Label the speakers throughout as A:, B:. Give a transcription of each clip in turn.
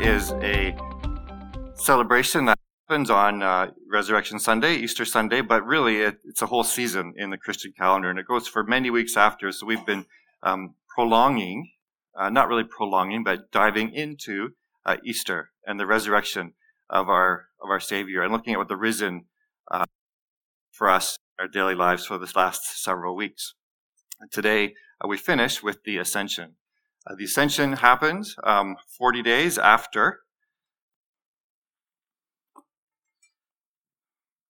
A: is a celebration that happens on uh, Resurrection Sunday, Easter Sunday, but really it, it's a whole season in the Christian calendar, and it goes for many weeks after. So we've been um, prolonging, uh, not really prolonging, but diving into uh, Easter and the resurrection of our of our Savior, and looking at what the risen uh, for us, our daily lives for this last several weeks. And today uh, we finish with the ascension. Uh, the ascension happened um, 40 days after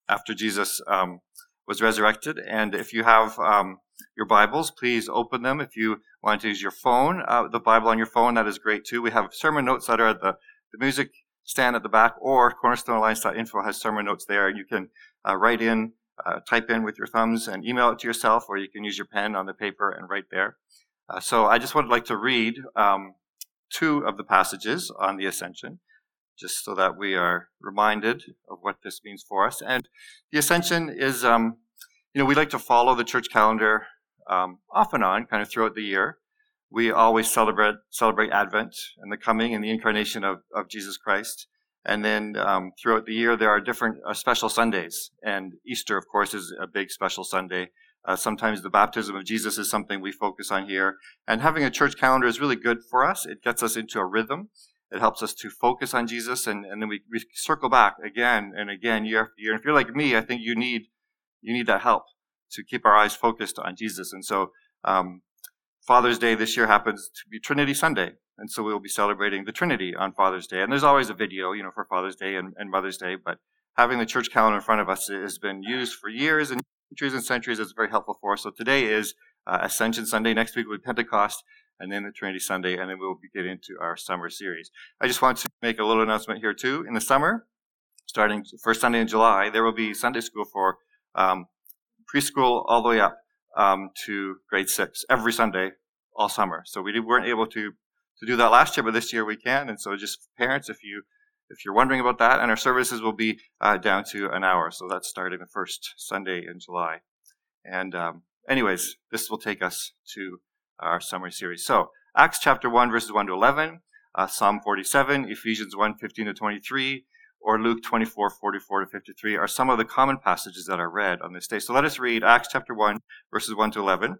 A: after Jesus um, was resurrected. And if you have um, your Bibles, please open them. If you want to use your phone, uh, the Bible on your phone, that is great too. We have sermon notes that are at the, the music stand at the back, or cornerstonealliance.info has sermon notes there. You can uh, write in, uh, type in with your thumbs and email it to yourself, or you can use your pen on the paper and write there. Uh, so I just would like to read um, two of the passages on the ascension just so that we are reminded of what this means for us. And the ascension is, um, you know, we like to follow the church calendar um, off and on, kind of throughout the year. We always celebrate celebrate Advent and the coming and the incarnation of, of Jesus Christ. And then um, throughout the year, there are different uh, special Sundays. And Easter, of course, is a big special Sunday. Uh, sometimes the baptism of Jesus is something we focus on here. And having a church calendar is really good for us. It gets us into a rhythm. It helps us to focus on Jesus, and, and then we, we circle back again and again, year after year. And if you're like me, I think you need you need that help to keep our eyes focused on Jesus. And so, um, Father's Day this year happens to be Trinity Sunday, and so we'll be celebrating the Trinity on Father's Day. And there's always a video, you know, for Father's Day and, and Mother's Day, but having the church calendar in front of us has been used for years and centuries and centuries. It's very helpful for us. So today is uh, Ascension Sunday. Next week will be Pentecost and then the Trinity Sunday, and then we'll get into our summer series. I just want to make a little announcement here too. In the summer, starting first Sunday in July, there will be Sunday school for um, preschool all the way up um, to grade six every Sunday all summer. So we weren't able to to do that last year, but this year we can. And so just parents, if you if you're wondering about that, and our services will be uh, down to an hour. So that's starting the first Sunday in July. And um, anyways, this will take us to our summary series. So, Acts chapter 1, verses 1 to 11, uh, Psalm 47, Ephesians 1, 15 to 23, or Luke 24, 44 to 53 are some of the common passages that are read on this day. So let us read Acts chapter 1, verses 1 to 11.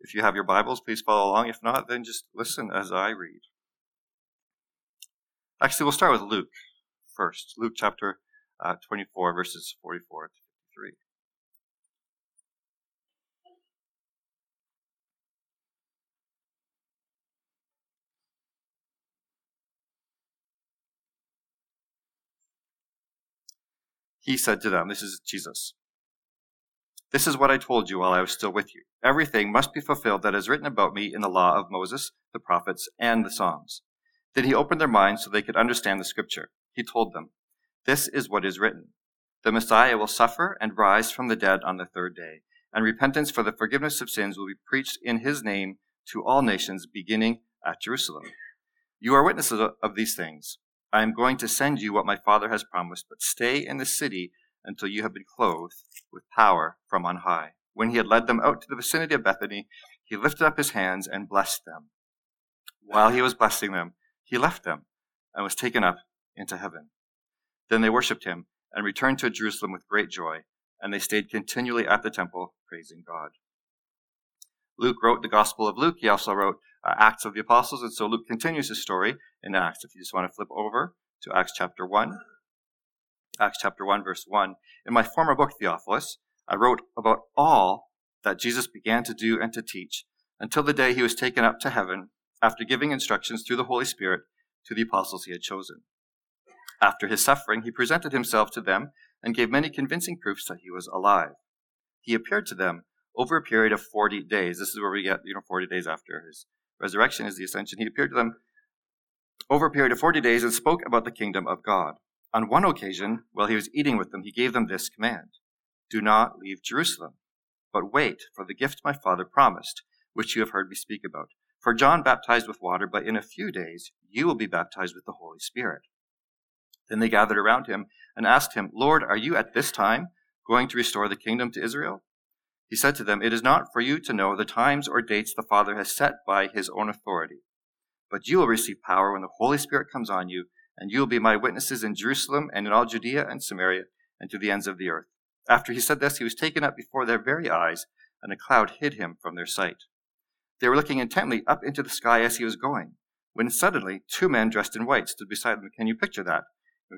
A: If you have your Bibles, please follow along. If not, then just listen as I read. Actually, we'll start with Luke first. Luke chapter uh, 24, verses 44 to 53. He said to them, This is Jesus. This is what I told you while I was still with you. Everything must be fulfilled that is written about me in the law of Moses, the prophets, and the Psalms. Then he opened their minds so they could understand the scripture. He told them, This is what is written. The Messiah will suffer and rise from the dead on the third day, and repentance for the forgiveness of sins will be preached in his name to all nations, beginning at Jerusalem. You are witnesses of these things. I am going to send you what my Father has promised, but stay in the city until you have been clothed with power from on high. When he had led them out to the vicinity of Bethany, he lifted up his hands and blessed them. While he was blessing them, he left them and was taken up into heaven. Then they worshipped him and returned to Jerusalem with great joy, and they stayed continually at the temple, praising God. Luke wrote the Gospel of Luke. He also wrote uh, Acts of the Apostles. And so Luke continues his story in Acts. If you just want to flip over to Acts chapter 1, Acts chapter 1, verse 1. In my former book, Theophilus, I wrote about all that Jesus began to do and to teach until the day he was taken up to heaven after giving instructions through the Holy Spirit to the apostles he had chosen. After his suffering, he presented himself to them and gave many convincing proofs that he was alive. He appeared to them over a period of 40 days. This is where we get, you know, 40 days after his resurrection is the ascension, he appeared to them over a period of 40 days and spoke about the kingdom of God. On one occasion, while he was eating with them, he gave them this command Do not leave Jerusalem, but wait for the gift my father promised, which you have heard me speak about. For John baptized with water, but in a few days you will be baptized with the Holy Spirit. Then they gathered around him and asked him, Lord, are you at this time going to restore the kingdom to Israel? He said to them, It is not for you to know the times or dates the Father has set by his own authority, but you will receive power when the Holy Spirit comes on you, and you will be my witnesses in Jerusalem and in all Judea and Samaria and to the ends of the earth. After he said this, he was taken up before their very eyes, and a cloud hid him from their sight. They were looking intently up into the sky as he was going, when suddenly two men dressed in white stood beside them. Can you picture that?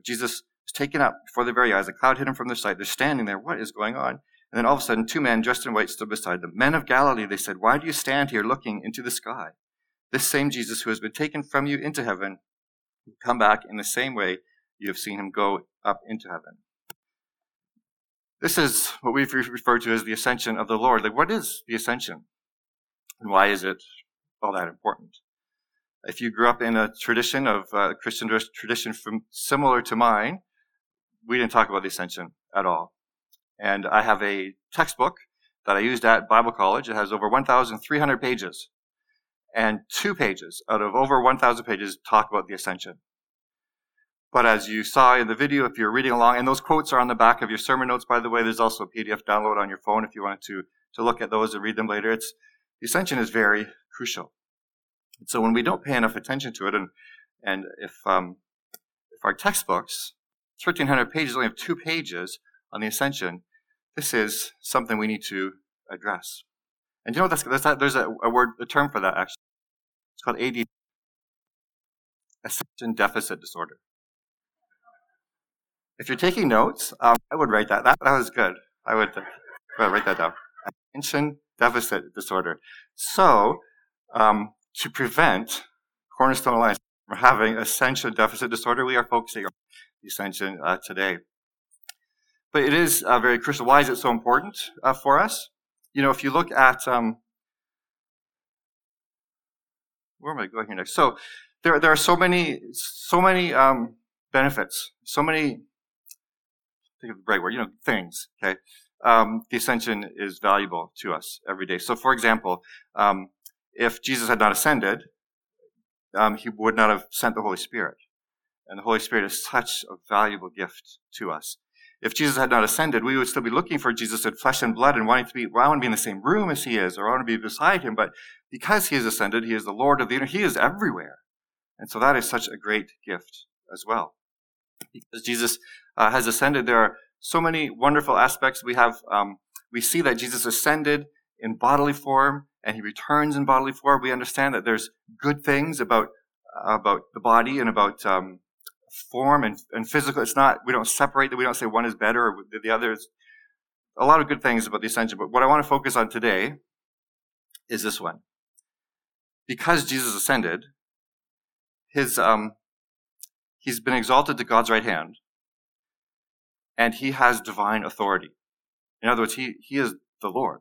A: Jesus is taken up before their very eyes, a cloud hid him from their sight. They're standing there. What is going on? And then all of a sudden, two men dressed in white stood beside them. Men of Galilee, they said, why do you stand here looking into the sky? This same Jesus who has been taken from you into heaven will come back in the same way you have seen him go up into heaven. This is what we've referred to as the ascension of the Lord. Like, what is the ascension? And why is it all that important? If you grew up in a tradition of uh, Christian tradition from, similar to mine, we didn't talk about the ascension at all. And I have a textbook that I used at Bible college. It has over 1,300 pages. And two pages out of over 1,000 pages talk about the ascension. But as you saw in the video, if you're reading along, and those quotes are on the back of your sermon notes, by the way, there's also a PDF download on your phone if you wanted to, to look at those and read them later. It's, the ascension is very crucial. So when we don't pay enough attention to it, and, and if, um, if our textbooks, 1,300 pages, only have two pages on the ascension, this is something we need to address. And you know? That's, that's there's a, a, word, a term for that actually. It's called AD, Ascension Deficit Disorder. If you're taking notes, um, I would write that. That, that was good. I would uh, write that down. Attention Deficit Disorder. So, um, to prevent Cornerstone Alliance from having ascension deficit disorder, we are focusing on ascension uh, today. But it is uh, very crucial. Why is it so important uh, for us? You know, if you look at um, where am I going here next? So there, there are so many, so many um, benefits, so many. Think of the right word, you know, things. Okay, um, the ascension is valuable to us every day. So, for example, um, if Jesus had not ascended, um, he would not have sent the Holy Spirit, and the Holy Spirit is such a valuable gift to us if Jesus had not ascended, we would still be looking for Jesus in flesh and blood and wanting to be, well, I want to be in the same room as he is, or I want to be beside him. But because he has ascended, he is the Lord of the universe. He is everywhere. And so that is such a great gift as well. Because Jesus uh, has ascended, there are so many wonderful aspects. We have, um, we see that Jesus ascended in bodily form and he returns in bodily form. We understand that there's good things about, about the body and about, um, form and, and physical. It's not, we don't separate that. We don't say one is better or the other is a lot of good things about the ascension. But what I want to focus on today is this one. Because Jesus ascended, his, um, he's been exalted to God's right hand and he has divine authority. In other words, he, he is the Lord.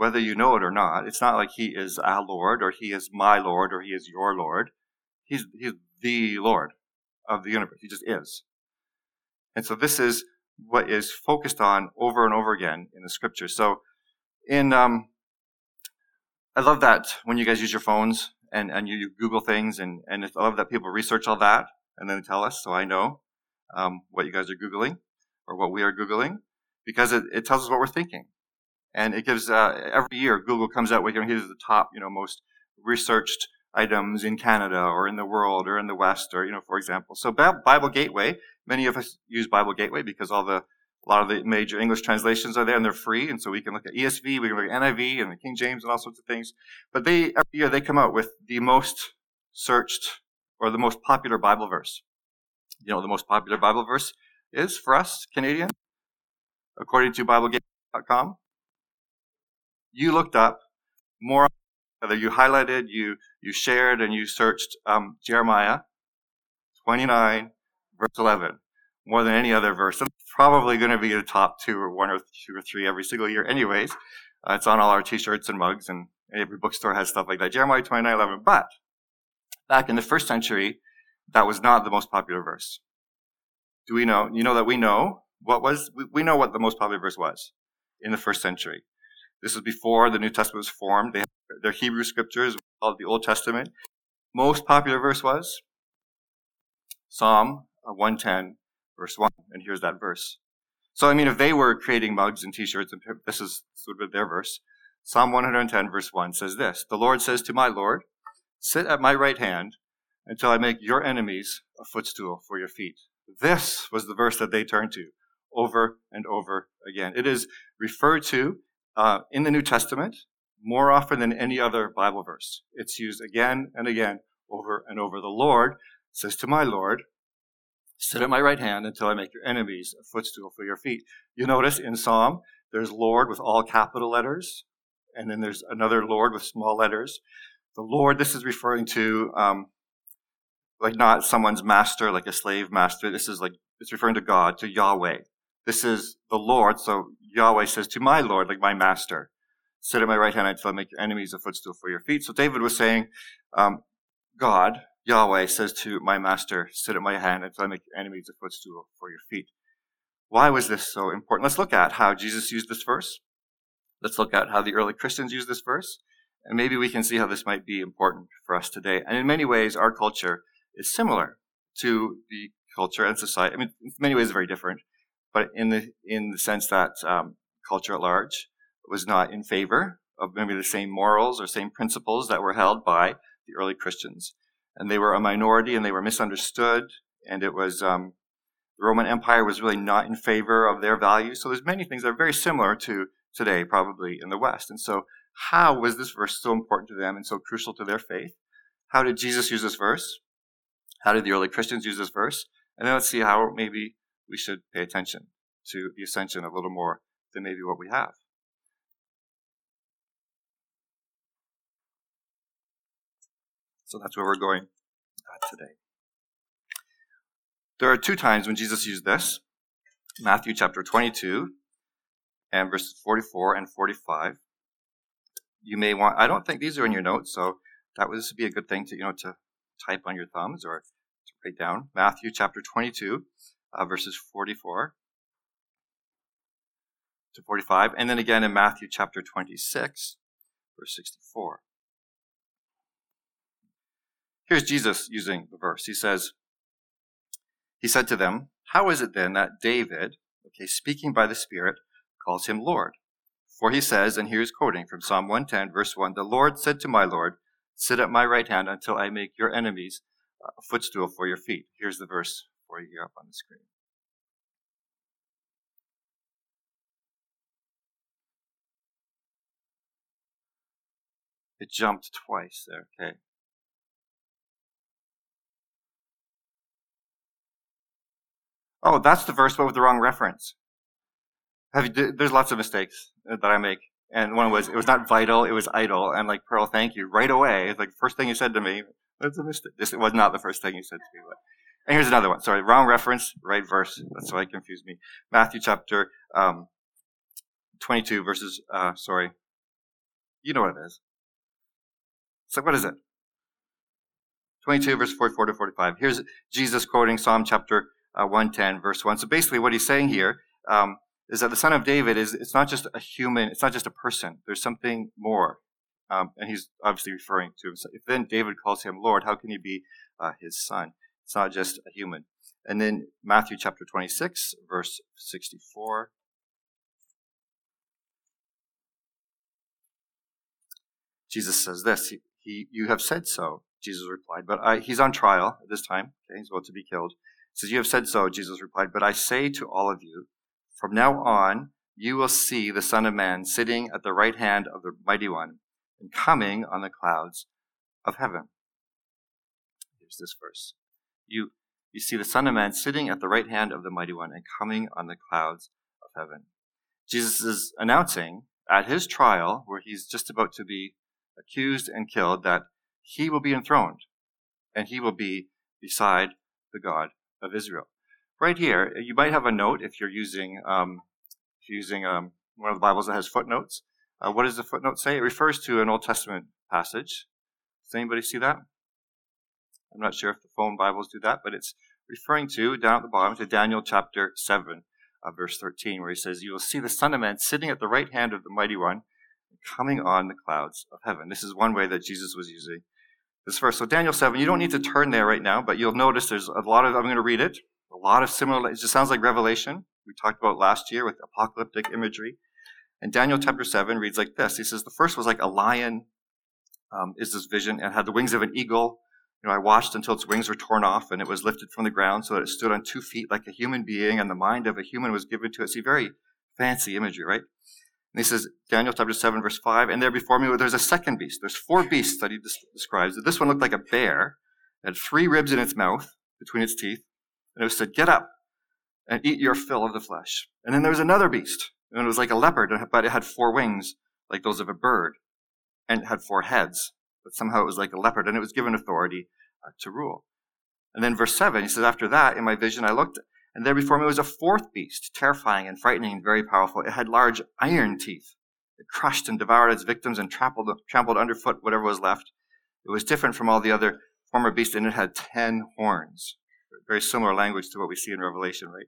A: Whether you know it or not, it's not like he is our Lord or he is my Lord or he is your Lord. He's, he's the Lord of the universe. He just is. And so this is what is focused on over and over again in the scriptures. So in, um, I love that when you guys use your phones and, and you, you Google things and, and I love that people research all that and then tell us so I know um, what you guys are Googling or what we are Googling because it, it tells us what we're thinking. And it gives, uh, every year Google comes out with, you know, here's the top, you know, most researched items in Canada or in the world or in the West or, you know, for example. So Bible Gateway, many of us use Bible Gateway because all the, a lot of the major English translations are there and they're free. And so we can look at ESV, we can look at NIV and the King James and all sorts of things. But they, every year they come out with the most searched or the most popular Bible verse. You know, the most popular Bible verse is for us, Canadian, according to BibleGateway.com. You looked up more whether you highlighted, you, you shared, and you searched um, Jeremiah 29, verse 11, more than any other verse. It's probably going to be the top two or one or two or three every single year anyways. Uh, it's on all our t-shirts and mugs, and every bookstore has stuff like that. Jeremiah 29, 11. But back in the first century, that was not the most popular verse. Do we know? You know that we know what was, we, we know what the most popular verse was in the first century. This is before the New Testament was formed. They their Hebrew scriptures called the Old Testament. Most popular verse was Psalm 110, verse 1. And here's that verse. So, I mean, if they were creating mugs and t-shirts, and this is sort of their verse, Psalm 110, verse 1 says this The Lord says to my Lord, Sit at my right hand until I make your enemies a footstool for your feet. This was the verse that they turned to over and over again. It is referred to uh, in the New Testament more often than any other Bible verse. It's used again and again over and over. The Lord says to my Lord, Sit at my right hand until I make your enemies a footstool for your feet. You notice in Psalm, there's Lord with all capital letters, and then there's another Lord with small letters. The Lord, this is referring to, um, like not someone's master, like a slave master. This is like, it's referring to God, to Yahweh. This is the Lord. So Yahweh says to my Lord, like my master, sit at my right hand until I make your enemies a footstool for your feet. So David was saying, um, God, Yahweh says to my master, sit at my hand until I make your enemies a footstool for your feet. Why was this so important? Let's look at how Jesus used this verse. Let's look at how the early Christians used this verse. And maybe we can see how this might be important for us today. And in many ways, our culture is similar to the culture and society. I mean, in many ways, very different, but in the in the sense that um, culture at large was not in favor of maybe the same morals or same principles that were held by the early Christians, and they were a minority and they were misunderstood, and it was um, the Roman Empire was really not in favor of their values. So there's many things that are very similar to today, probably in the West, and so how was this verse so important to them and so crucial to their faith? How did Jesus use this verse? How did the early Christians use this verse? And then let's see how maybe we should pay attention to the ascension a little more than maybe what we have. So that's where we're going uh, today. There are two times when Jesus used this Matthew chapter 22 and verses 44 and 45 you may want, I don't think these are in your notes, so that would be a good thing to, you know, to type on your thumbs or to write down. Matthew chapter 22, uh, verses 44 to 45, and then again in Matthew chapter 26, verse 64. Here's Jesus using the verse. He says, He said to them, How is it then that David, okay, speaking by the Spirit, calls him Lord? For he says, and here's quoting from Psalm 110, verse 1 The Lord said to my Lord, Sit at my right hand until I make your enemies a footstool for your feet. Here's the verse for you here up on the screen. It jumped twice there, okay. Oh, that's the verse, but with the wrong reference. Have you, there's lots of mistakes uh, that I make. And one was, it was not vital, it was idle. And like, Pearl, thank you. Right away. It's like, first thing you said to me, that's a mistake. This was not the first thing you said to me. But, and here's another one. Sorry, wrong reference, right verse. That's why it confused me. Matthew chapter, um, 22 verses, uh, sorry. You know what it is. So what is it? 22 verse 44 to 45. Here's Jesus quoting Psalm chapter uh, 110 verse 1. So basically what he's saying here, um, is that the son of David is it's not just a human, it's not just a person. There's something more. Um, and he's obviously referring to himself. If then David calls him Lord, how can he be uh, his son? It's not just a human. And then Matthew chapter 26, verse 64. Jesus says this, he, he, you have said so, Jesus replied, but I, he's on trial at this time. Okay, he's about to be killed. He says, you have said so, Jesus replied, but I say to all of you, from now on, you will see the Son of Man sitting at the right hand of the Mighty One and coming on the clouds of heaven. Here's this verse. You, you see the Son of Man sitting at the right hand of the Mighty One and coming on the clouds of heaven. Jesus is announcing at his trial, where he's just about to be accused and killed, that he will be enthroned and he will be beside the God of Israel right here, you might have a note if you're using um, if you're using um, one of the Bibles that has footnotes. Uh, what does the footnote say? It refers to an Old Testament passage. Does anybody see that? I'm not sure if the phone Bibles do that, but it's referring to down at the bottom to Daniel chapter seven, uh, verse thirteen, where he says, "You will see the Son of Man sitting at the right hand of the Mighty One, coming on the clouds of heaven." This is one way that Jesus was using this verse. So Daniel seven, you don't need to turn there right now, but you'll notice there's a lot of. I'm going to read it. A lot of similar, it just sounds like Revelation. We talked about last year with apocalyptic imagery. And Daniel chapter 7 reads like this. He says, the first was like a lion um, is this vision and had the wings of an eagle. You know, I watched until its wings were torn off and it was lifted from the ground so that it stood on two feet like a human being and the mind of a human was given to it. See, very fancy imagery, right? And he says, Daniel chapter 7, verse 5, and there before me there's a second beast. There's four beasts that he describes. This one looked like a bear. It had three ribs in its mouth, between its teeth. And it was said, Get up and eat your fill of the flesh. And then there was another beast. And it was like a leopard, but it had four wings, like those of a bird. And had four heads. But somehow it was like a leopard, and it was given authority uh, to rule. And then verse 7, he says, After that, in my vision, I looked, and there before me was a fourth beast, terrifying and frightening and very powerful. It had large iron teeth. It crushed and devoured its victims and trampled, trampled underfoot whatever was left. It was different from all the other former beasts, and it had ten horns. Very similar language to what we see in Revelation, right?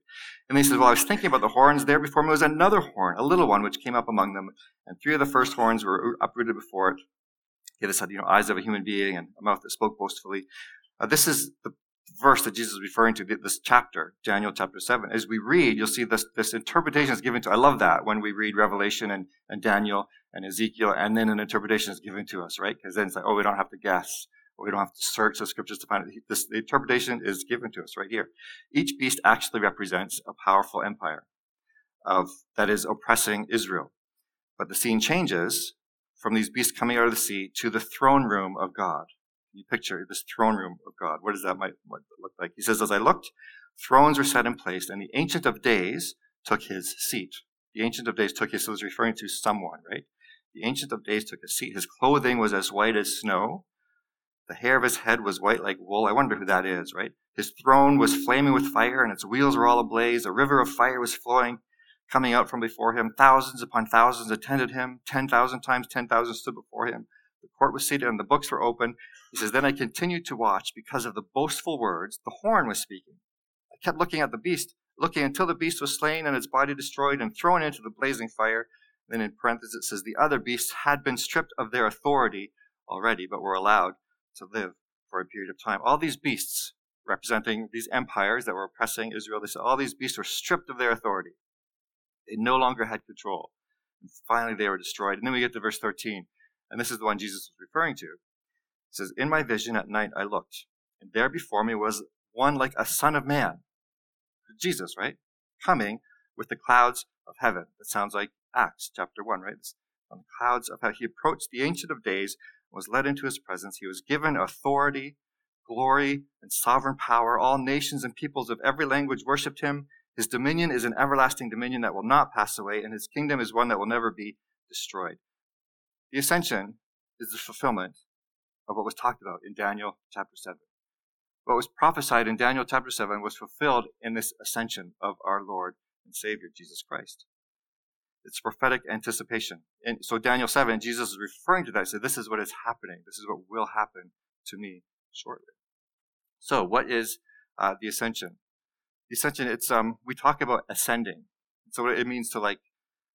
A: And he says, Well, I was thinking about the horns. There before me was another horn, a little one, which came up among them, and three of the first horns were uprooted before it. It had, you know, eyes of a human being and a mouth that spoke boastfully. Uh, this is the verse that Jesus is referring to, this chapter, Daniel chapter 7. As we read, you'll see this, this interpretation is given to, I love that when we read Revelation and, and Daniel and Ezekiel, and then an interpretation is given to us, right? Because then it's like, oh, we don't have to guess. Or we don't have to search the scriptures to find it. This, the interpretation is given to us right here. Each beast actually represents a powerful empire of, that is oppressing Israel. But the scene changes from these beasts coming out of the sea to the throne room of God. You picture this throne room of God. What does that might look like? He says, As I looked, thrones were set in place, and the Ancient of Days took his seat. The Ancient of Days took his, so it's referring to someone, right? The Ancient of Days took his seat. His clothing was as white as snow. The hair of his head was white like wool. I wonder who that is, right? His throne was flaming with fire, and its wheels were all ablaze. A river of fire was flowing coming out from before him. Thousands upon thousands attended him. Ten thousand times ten thousand stood before him. The court was seated and the books were open. He says, Then I continued to watch because of the boastful words the horn was speaking. I kept looking at the beast, looking until the beast was slain and its body destroyed and thrown into the blazing fire. Then in parentheses it says, The other beasts had been stripped of their authority already, but were allowed to live for a period of time. All these beasts representing these empires that were oppressing Israel, they said all these beasts were stripped of their authority. They no longer had control. And finally, they were destroyed. And then we get to verse 13. And this is the one Jesus was referring to. It says, In my vision at night I looked, and there before me was one like a son of man. Jesus, right? Coming with the clouds of heaven. That sounds like Acts chapter 1, right? On the clouds of how he approached the Ancient of Days, was led into his presence. He was given authority, glory, and sovereign power. All nations and peoples of every language worshipped him. His dominion is an everlasting dominion that will not pass away, and his kingdom is one that will never be destroyed. The ascension is the fulfillment of what was talked about in Daniel chapter 7. What was prophesied in Daniel chapter 7 was fulfilled in this ascension of our Lord and Savior, Jesus Christ. It's prophetic anticipation. And so Daniel 7, Jesus is referring to that. So this is what is happening. This is what will happen to me shortly. So what is uh, the ascension? Ascension, it's um we talk about ascending. So it means to like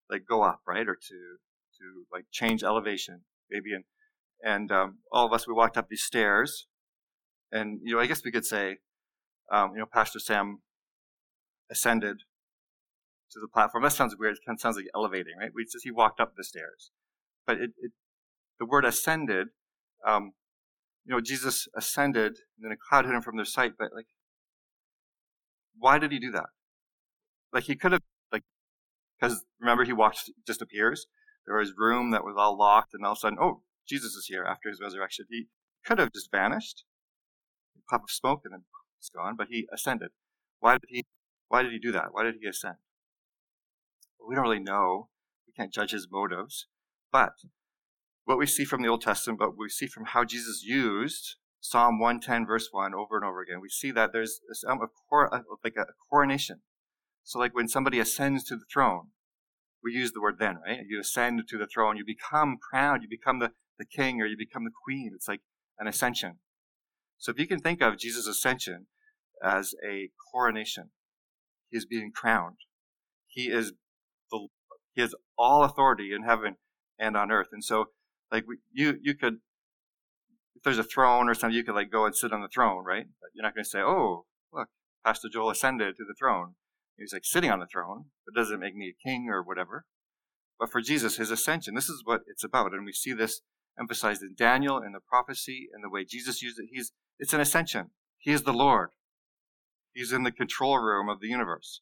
A: like go up, right, or to to like change elevation, maybe. And and um, all of us we walked up these stairs, and you know I guess we could say, um, you know, Pastor Sam ascended to the platform. That sounds weird. It kind of sounds like elevating, right? We just he walked up the stairs, but it, it the word ascended. Um, you know, Jesus ascended, and then a cloud hid him from their sight. But like why did he do that? Like he could have, like, because remember he watched just. There was room that was all locked, and all of a sudden, oh, Jesus is here after his resurrection. He could have just vanished, a puff of smoke, and then it's gone. But he ascended. Why did he? Why did he do that? Why did he ascend? Well, we don't really know. We can't judge his motives. But what we see from the Old Testament, but we see from how Jesus used Psalm 110, verse 1, over and over again. We see that there's um, a, a, like a coronation. So, like when somebody ascends to the throne, we use the word then, right? You ascend to the throne, you become crowned, you become the, the king, or you become the queen. It's like an ascension. So, if you can think of Jesus' ascension as a coronation, he is being crowned. He is the, he has all authority in heaven and on earth. And so, like we, you, you could if there's a throne or something, you could like go and sit on the throne, right? But you're not going to say, "Oh, look, Pastor Joel ascended to the throne." He's like sitting on the throne. That doesn't make me a king or whatever. But for Jesus, his ascension, this is what it's about, and we see this emphasized in Daniel and the prophecy and the way Jesus used it. He's It's an ascension. He is the Lord. He's in the control room of the universe.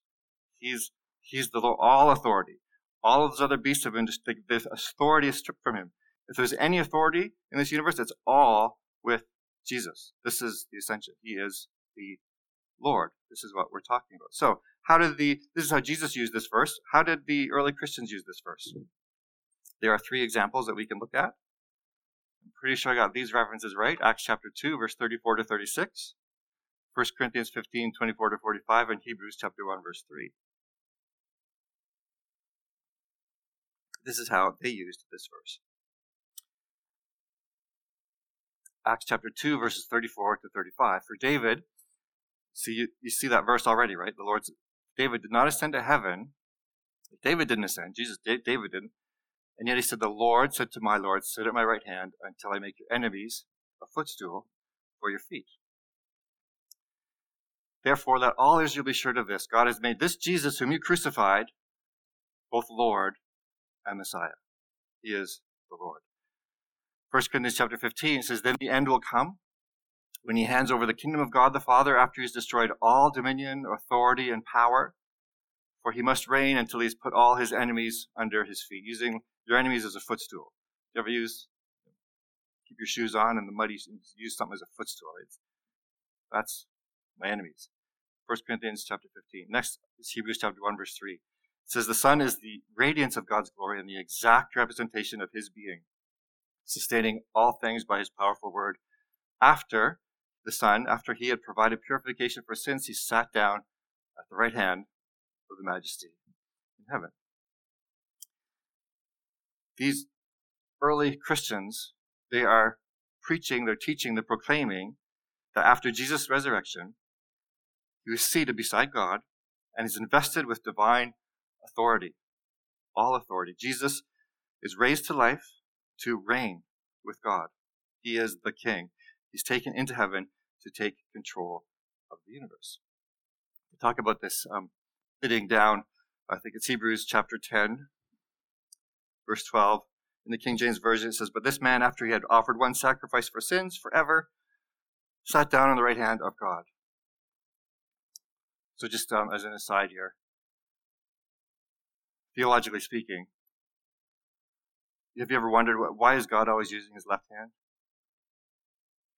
A: He's, he's the all authority. All of those other beasts have been just, the authority is stripped from him. If there's any authority in this universe, it's all with Jesus. This is the ascension. He is the Lord. This is what we're talking about. So, how did the, this is how Jesus used this verse. How did the early Christians use this verse? There are three examples that we can look at. I'm pretty sure I got these references right. Acts chapter 2, verse 34 to 36. 1 Corinthians 15, 24 to 45, and Hebrews chapter 1, verse 3. This is how they used this verse. Acts chapter 2, verses 34 to 35. For David, see, you, you see that verse already, right? The Lord's, David did not ascend to heaven. David didn't ascend. Jesus, David didn't. And yet he said, The Lord said to my Lord, Sit at my right hand until I make your enemies a footstool for your feet. Therefore, let all Israel be sure of this God has made this Jesus, whom you crucified, both Lord and Messiah. He is the Lord. 1 Corinthians chapter 15 says, Then the end will come when he hands over the kingdom of God the Father after he's destroyed all dominion, authority, and power. For he must reign until he's put all his enemies under his feet, using your enemies as a footstool. You ever use, keep your shoes on and the muddy, use something as a footstool? That's my enemies. 1 Corinthians chapter 15. Next is Hebrews chapter 1, verse 3. It says, The Son is the radiance of God's glory and the exact representation of his being, sustaining all things by his powerful word. After the Son, after he had provided purification for sins, he sat down at the right hand of the majesty in heaven. These early Christians, they are preaching, they're teaching, they're proclaiming that after Jesus' resurrection, he was seated beside God and is invested with divine authority, all authority. Jesus is raised to life to reign with God. He is the King. He's taken into heaven to take control of the universe. We talk about this um, sitting down. I think it's Hebrews chapter 10, verse 12. In the King James Version, it says, But this man, after he had offered one sacrifice for sins forever, sat down on the right hand of God. So, just um, as an aside here, theologically speaking, have you ever wondered why is God always using his left hand?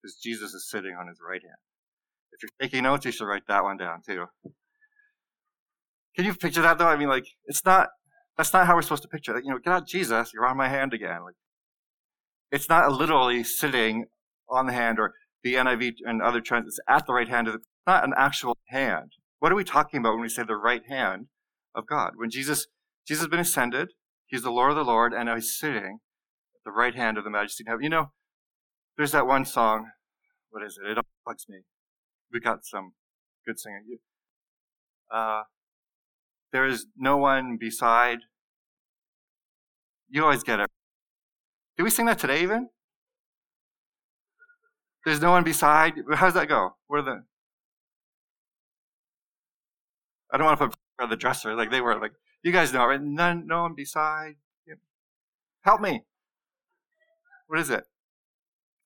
A: Because Jesus is sitting on his right hand. If you're taking notes, you should write that one down too. Can you picture that though? I mean, like, it's not, that's not how we're supposed to picture it. You know, get out Jesus, you're on my hand again. Like, it's not literally sitting on the hand or the NIV and other trends, it's at the right hand of the, not an actual hand. What are we talking about when we say the right hand of God? When Jesus, Jesus has been ascended, he's the Lord of the Lord, and now he's sitting at the right hand of the majesty in heaven. You know, there's that one song, what is it? It bugs me. We got some good singing. Uh, there is no one beside. You always get it. Did we sing that today even? There's no one beside. How does that go? Where the I don't want to put on the dresser like they were like you guys know right? None, no one beside. You. Help me. What is it?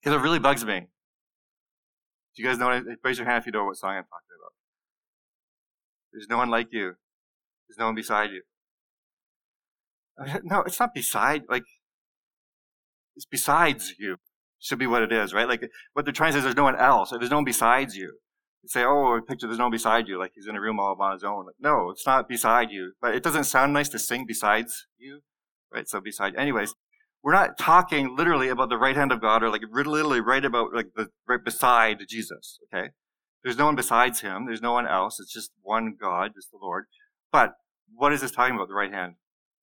A: Because it really bugs me. Do you guys know? What I, raise your hand if you know what song I'm talking about. There's no one like you. There's no one beside you. No, it's not beside. Like it's besides you. Should be what it is, right? Like what they're trying to say is there's no one else. There's no one besides you say, oh, picture, there's no one beside you, like he's in a room all on his own. Like, no, it's not beside you. But it doesn't sound nice to sing besides you, right? So beside, anyways, we're not talking literally about the right hand of God or like literally right about like the right beside Jesus, okay? There's no one besides him. There's no one else. It's just one God, just the Lord. But what is this talking about? The right hand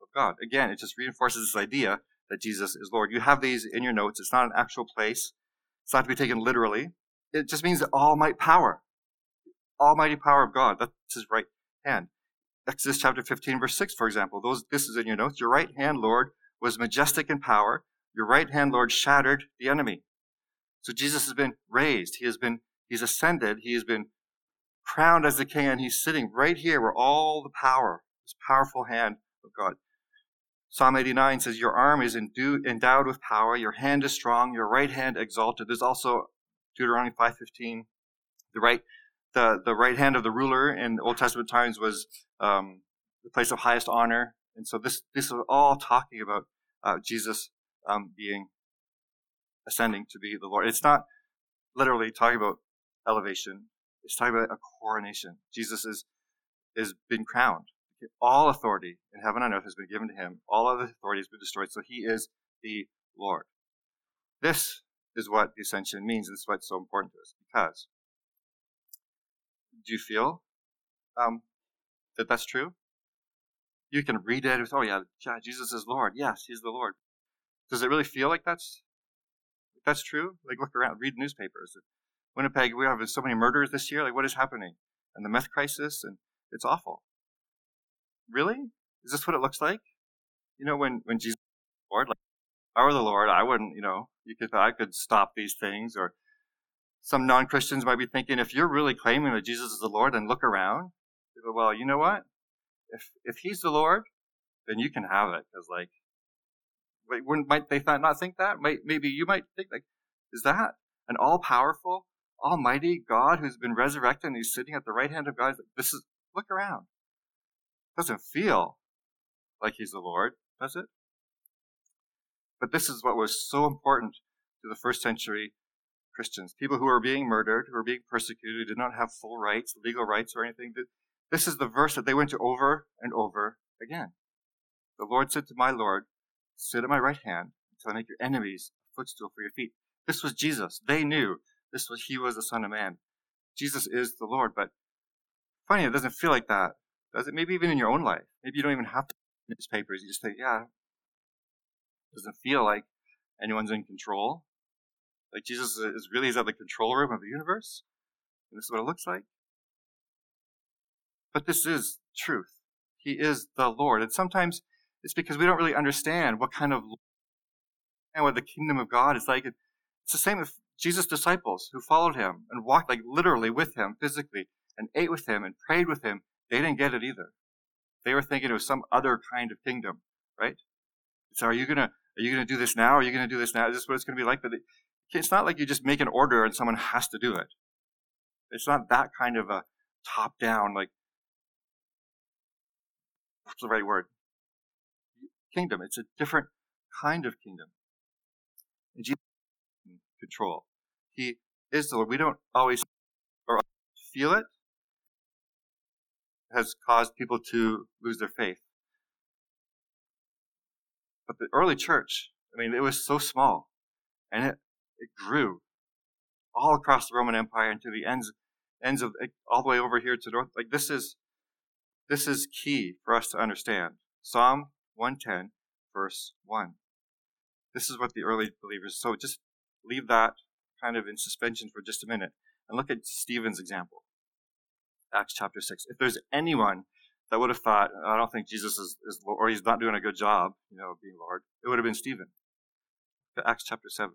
A: of God. Again, it just reinforces this idea that Jesus is Lord. You have these in your notes. It's not an actual place. It's not to be taken literally. It just means all might power almighty power of God. That's his right hand. Exodus chapter 15, verse 6, for example. Those, this is in your notes. Your right hand, Lord, was majestic in power. Your right hand, Lord, shattered the enemy. So Jesus has been raised. He has been, he's ascended. He has been crowned as the king, and he's sitting right here where all the power, this powerful hand of God. Psalm 89 says, Your arm is endowed with power, your hand is strong, your right hand exalted. There's also Deuteronomy 5:15. The right, the, the right hand of the ruler in Old Testament times was um, the place of highest honor. And so this, this is all talking about uh, Jesus um, being ascending to be the Lord. It's not literally talking about elevation. It's talking about a coronation. Jesus is is been crowned. All authority in heaven and earth has been given to him. All other authority has been destroyed. So he is the Lord. This is what the ascension means. And this is why it's so important to us. Because do you feel um, that that's true? You can read it with, oh yeah, yeah, Jesus is Lord. Yes, He's the Lord. Does it really feel like that's that's true? Like look around, read newspapers. Winnipeg, we have so many murders this year. Like what is happening? And the meth crisis, and it's awful. Really? Is this what it looks like? You know, when when Jesus, Lord, like I were the Lord, I wouldn't. You know, you could I could stop these things. Or some non Christians might be thinking, if you're really claiming that Jesus is the Lord, then look around. Go, Well, you know what? If if He's the Lord, then you can have it. Because like Wait, wouldn't might they not think that? Might maybe you might think like, is that an all powerful, almighty God who's been resurrected and he's sitting at the right hand of God? This is look around. Doesn't feel like he's the Lord, does it? But this is what was so important to the first century Christians. People who were being murdered, who were being persecuted, who did not have full rights, legal rights or anything. This is the verse that they went to over and over again. The Lord said to my Lord, Sit at my right hand until I make your enemies a footstool for your feet. This was Jesus. They knew this was he was the Son of Man. Jesus is the Lord, but funny, it doesn't feel like that, does it? Maybe even in your own life. Maybe you don't even have to newspapers. You just think, yeah, doesn't feel like anyone's in control. Like Jesus is really is at the control room of the universe. And this is what it looks like. But this is truth. He is the Lord. And sometimes it's because we don't really understand what kind of and what the kingdom of God is like. It's the same with Jesus' disciples who followed him and walked like literally with him physically and ate with him and prayed with him. They didn't get it either. They were thinking it was some other kind of kingdom, right? So are you gonna are you gonna do this now? Are you gonna do this now? Is this what it's gonna be like? But it, it's not like you just make an order and someone has to do it. It's not that kind of a top down like what's the right word? kingdom. It's a different kind of kingdom. And Jesus control. He is the Lord. We don't always or feel it. it. Has caused people to lose their faith. But the early church, I mean, it was so small, and it it grew all across the Roman Empire into the ends ends of all the way over here to north. Like this is this is key for us to understand. Psalm 110, verse 1. This is what the early believers, so just leave that kind of in suspension for just a minute and look at Stephen's example. Acts chapter 6. If there's anyone that would have thought, I don't think Jesus is, is or he's not doing a good job, you know, being Lord, it would have been Stephen. Acts chapter 7.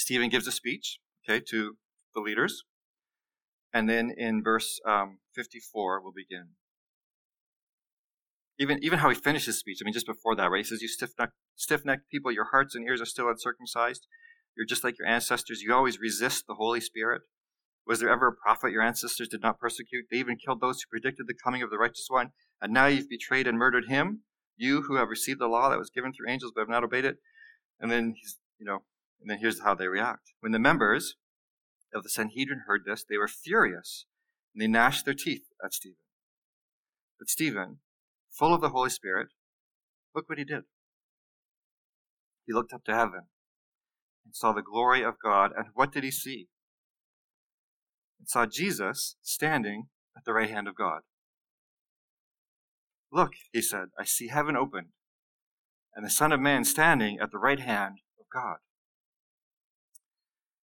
A: Stephen gives a speech, okay, to the leaders. And then in verse um, 54, we'll begin. Even, even how he finishes speech, I mean, just before that, right? He says, You stiff necked, stiff necked people, your hearts and ears are still uncircumcised. You're just like your ancestors. You always resist the Holy Spirit. Was there ever a prophet your ancestors did not persecute? They even killed those who predicted the coming of the righteous one. And now you've betrayed and murdered him, you who have received the law that was given through angels but have not obeyed it. And then he's, you know, and then here's how they react. When the members of the Sanhedrin heard this, they were furious and they gnashed their teeth at Stephen. But Stephen, full of the Holy Spirit, look what he did. He looked up to heaven and saw the glory of God. And what did he see? He saw Jesus standing at the right hand of God. Look, he said, I see heaven opened and the Son of Man standing at the right hand of God.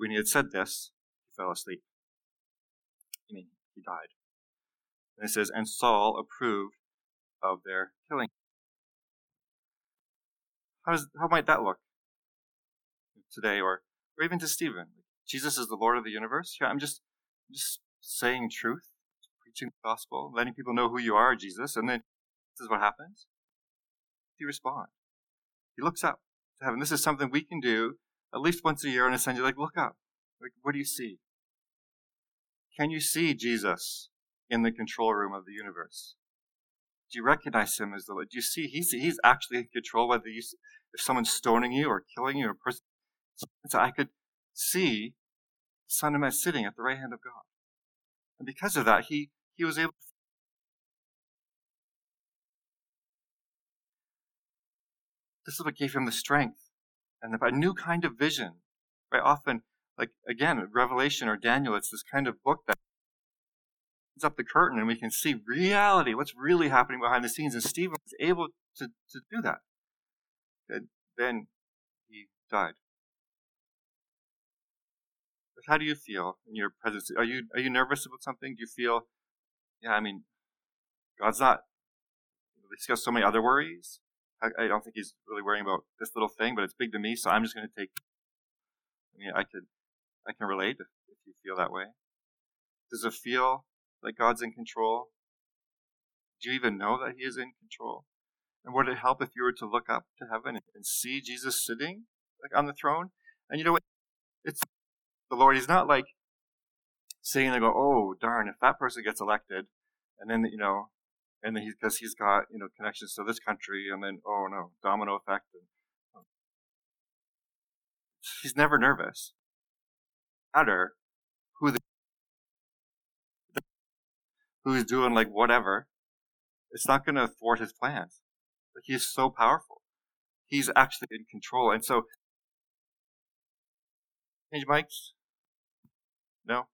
A: When he had said this, he fell asleep. I mean, he died. And it says, and Saul approved of their killing. How, does, how might that look today or, or even to Stephen? Jesus is the Lord of the universe. Yeah, I'm just, just saying truth, preaching the gospel, letting people know who you are, Jesus. And then this is what happens. He responds. He looks up to heaven. This is something we can do at least once a year on a Sunday. Like, look up. Like, what do you see? Can you see Jesus in the control room of the universe? Do you recognize him as the Lord? Do you see he's, he's actually in control, whether you, if someone's stoning you or killing you or person. So I could see the Son of Man sitting at the right hand of God. And because of that, he, he was able This is what gave him the strength and a new kind of vision. Right? Often, like again, Revelation or Daniel, it's this kind of book that opens up the curtain and we can see reality, what's really happening behind the scenes. And Stephen was able to, to do that. And then he died. But how do you feel in your presence? Are you are you nervous about something? Do you feel, yeah, I mean, God's not. He's got so many other worries. I, I don't think he's really worrying about this little thing, but it's big to me, so I'm just going to take. I mean, I could, I can relate if, you feel that way. Does it feel like God's in control? Do you even know that He is in control? And would it help if you were to look up to heaven and see Jesus sitting like on the throne? And you know what? It's the Lord. He's not like sitting there go, oh darn, if that person gets elected, and then you know and then he, because he's got you know connections to this country, and then oh no, domino effect. And, oh. He's never nervous. Matter who the who's doing like whatever, it's not going to thwart his plans. Like he's so powerful. He's actually in control, and so change mics. No.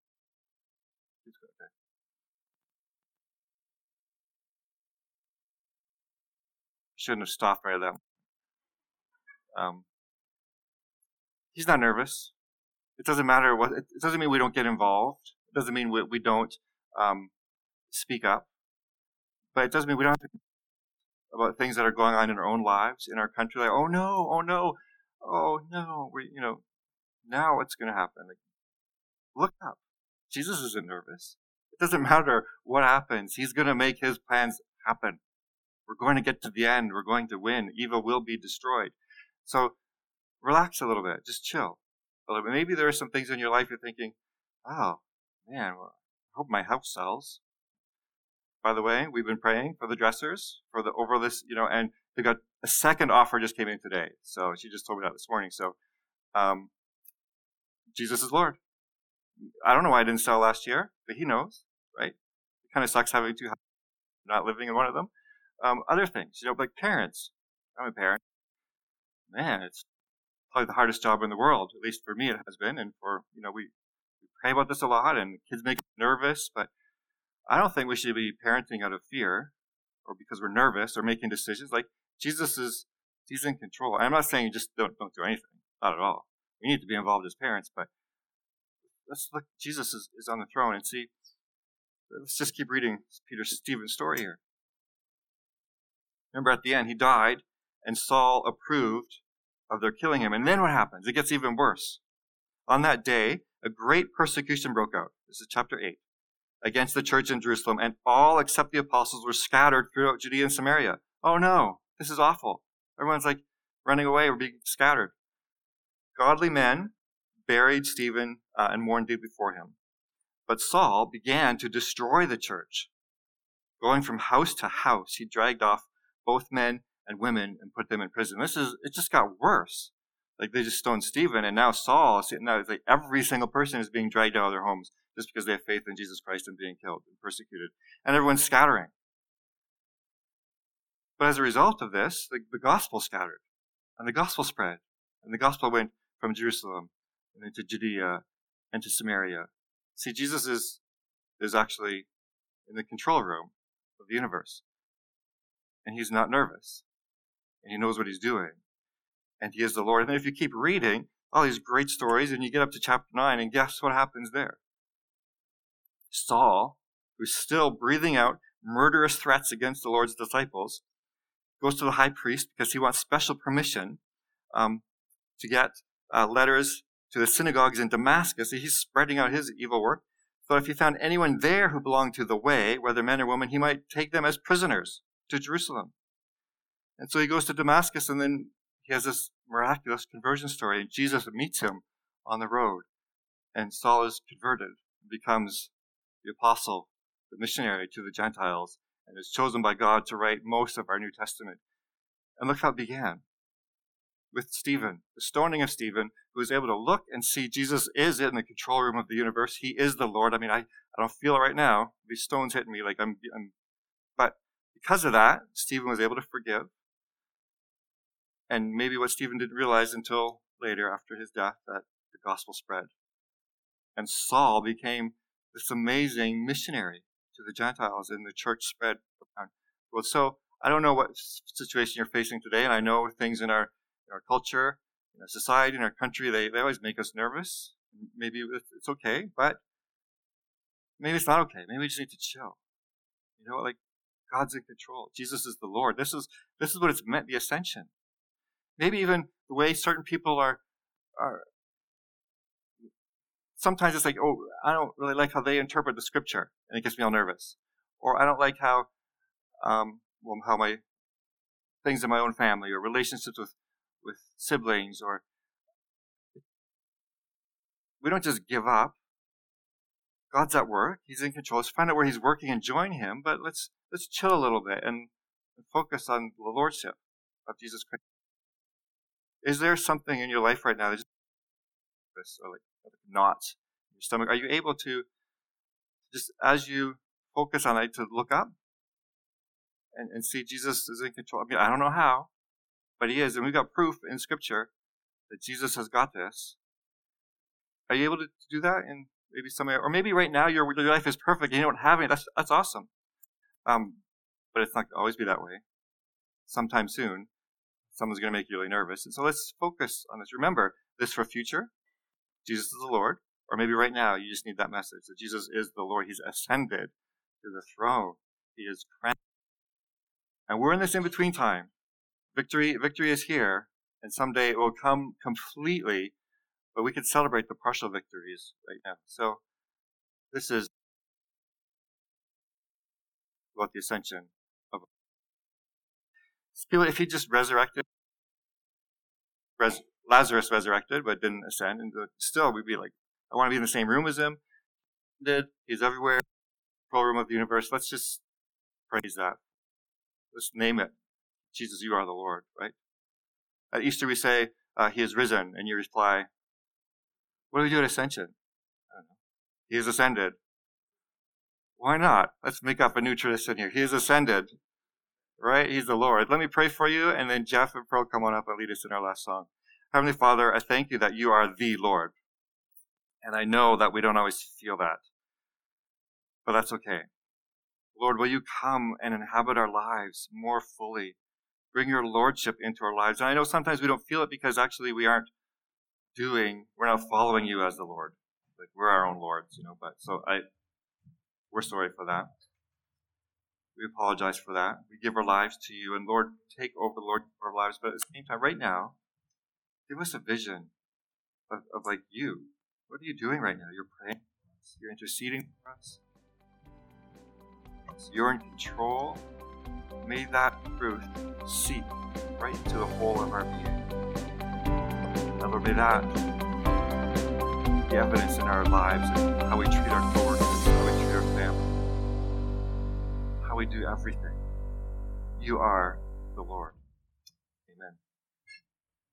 A: Shouldn't have stopped right there. Um, he's not nervous. It doesn't matter what. It doesn't mean we don't get involved. It doesn't mean we, we don't um, speak up. But it doesn't mean we don't have to about things that are going on in our own lives in our country. Like, oh no, oh no, oh no. We, you know, now what's going to happen? Like, look up. Jesus isn't nervous. It doesn't matter what happens. He's going to make his plans happen. We're going to get to the end. We're going to win. Evil will be destroyed. So relax a little bit. Just chill a little bit. Maybe there are some things in your life you're thinking, oh, man, well, I hope my house sells. By the way, we've been praying for the dressers for the over this, you know, and they got a second offer just came in today. So she just told me that this morning. So, um, Jesus is Lord. I don't know why I didn't sell last year, but He knows, right? It kind of sucks having two, houses, not living in one of them. Um, other things, you know, like parents. I'm a parent. Man, it's probably the hardest job in the world. At least for me, it has been. And for you know, we, we pray about this a lot, and kids make us nervous. But I don't think we should be parenting out of fear, or because we're nervous, or making decisions. Like Jesus is, He's in control. I'm not saying just don't don't do anything. Not at all. We need to be involved as parents, but let's look. Jesus is, is on the throne and see. Let's just keep reading Peter Stephen's story here. Remember at the end, he died, and Saul approved of their killing him. And then what happens? It gets even worse. On that day, a great persecution broke out. This is chapter 8. Against the church in Jerusalem, and all except the apostles were scattered throughout Judea and Samaria. Oh no, this is awful. Everyone's like running away or being scattered. Godly men buried Stephen uh, and mourned before him. But Saul began to destroy the church. Going from house to house, he dragged off both men and women and put them in prison. This is it just got worse. Like they just stoned Stephen, and now Saul. Now it's like every single person is being dragged out of their homes just because they have faith in Jesus Christ and being killed and persecuted, and everyone's scattering. But as a result of this, the, the gospel scattered, and the gospel spread, and the gospel went from Jerusalem and into Judea and to Samaria. See, Jesus is, is actually in the control room of the universe. And he's not nervous. And he knows what he's doing. And he is the Lord. And then if you keep reading all these great stories and you get up to chapter 9, and guess what happens there? Saul, who's still breathing out murderous threats against the Lord's disciples, goes to the high priest because he wants special permission um, to get uh, letters to the synagogues in Damascus. He's spreading out his evil work. So if he found anyone there who belonged to the way, whether men or women, he might take them as prisoners to Jerusalem. And so he goes to Damascus and then he has this miraculous conversion story. And Jesus meets him on the road. And Saul is converted and becomes the apostle, the missionary to the Gentiles, and is chosen by God to write most of our New Testament. And look how it began with Stephen, the stoning of Stephen, who was able to look and see Jesus is in the control room of the universe. He is the Lord. I mean, I, I don't feel it right now. These stones hitting me like I'm, I'm, because of that, Stephen was able to forgive. And maybe what Stephen didn't realize until later after his death that the gospel spread. And Saul became this amazing missionary to the Gentiles and the church spread around. Well, so I don't know what situation you're facing today, and I know things in our in our culture, in our society, in our country, they, they always make us nervous. Maybe it's okay, but maybe it's not okay. Maybe we just need to chill. You know, like God's in control. Jesus is the Lord. This is this is what it's meant, the ascension. Maybe even the way certain people are are sometimes it's like, oh, I don't really like how they interpret the scripture, and it gets me all nervous. Or I don't like how um, well, how my things in my own family or relationships with with siblings or we don't just give up. God's at work. He's in control. Let's find out where he's working and join him, but let's let's chill a little bit and, focus on the lordship of Jesus Christ. Is there something in your life right now that's like knots in your stomach? Are you able to just as you focus on it to look up and, and see Jesus is in control? I mean, I don't know how, but he is. And we've got proof in Scripture that Jesus has got this. Are you able to do that in maybe somewhere, or maybe right now your, your life is perfect and you don't have it. That's that's awesome. Um, but it's not always be that way. Sometime soon, someone's going to make you really nervous. And so let's focus on this. Remember this for future. Jesus is the Lord. Or maybe right now you just need that message that Jesus is the Lord. He's ascended to the throne. He is crowned. And we're in this in between time Victory, victory is here, and someday it will come completely, but we can celebrate the partial victories right now. So this is about the ascension of. If he just resurrected, res, Lazarus resurrected but didn't ascend, and still we'd be like, I want to be in the same room as him. Did he's everywhere, control room of the universe. Let's just praise that. Let's name it. Jesus, you are the Lord, right? At Easter, we say, uh, He is risen, and you reply, What do we do at Ascension? He ascended. Why not? Let's make up a new tradition here. He ascended, right? He's the Lord. Let me pray for you, and then Jeff and Pearl come on up and lead us in our last song. Heavenly Father, I thank you that you are the Lord. And I know that we don't always feel that. But that's okay. Lord, will you come and inhabit our lives more fully? bring your lordship into our lives. And I know sometimes we don't feel it because actually we aren't doing, we're not following you as the Lord. Like we're our own lords, you know. But so I, we're sorry for that. We apologize for that. We give our lives to you, and Lord, take over, the Lord, our lives. But at the same time, right now, give us a vision of, of like you. What are you doing right now? You're praying. You're interceding for us. You're in control. May that truth seep right into the whole of our being. Lord, that be evidence in our lives and how we treat our coworkers, how we treat our family, how we do everything. You are the Lord.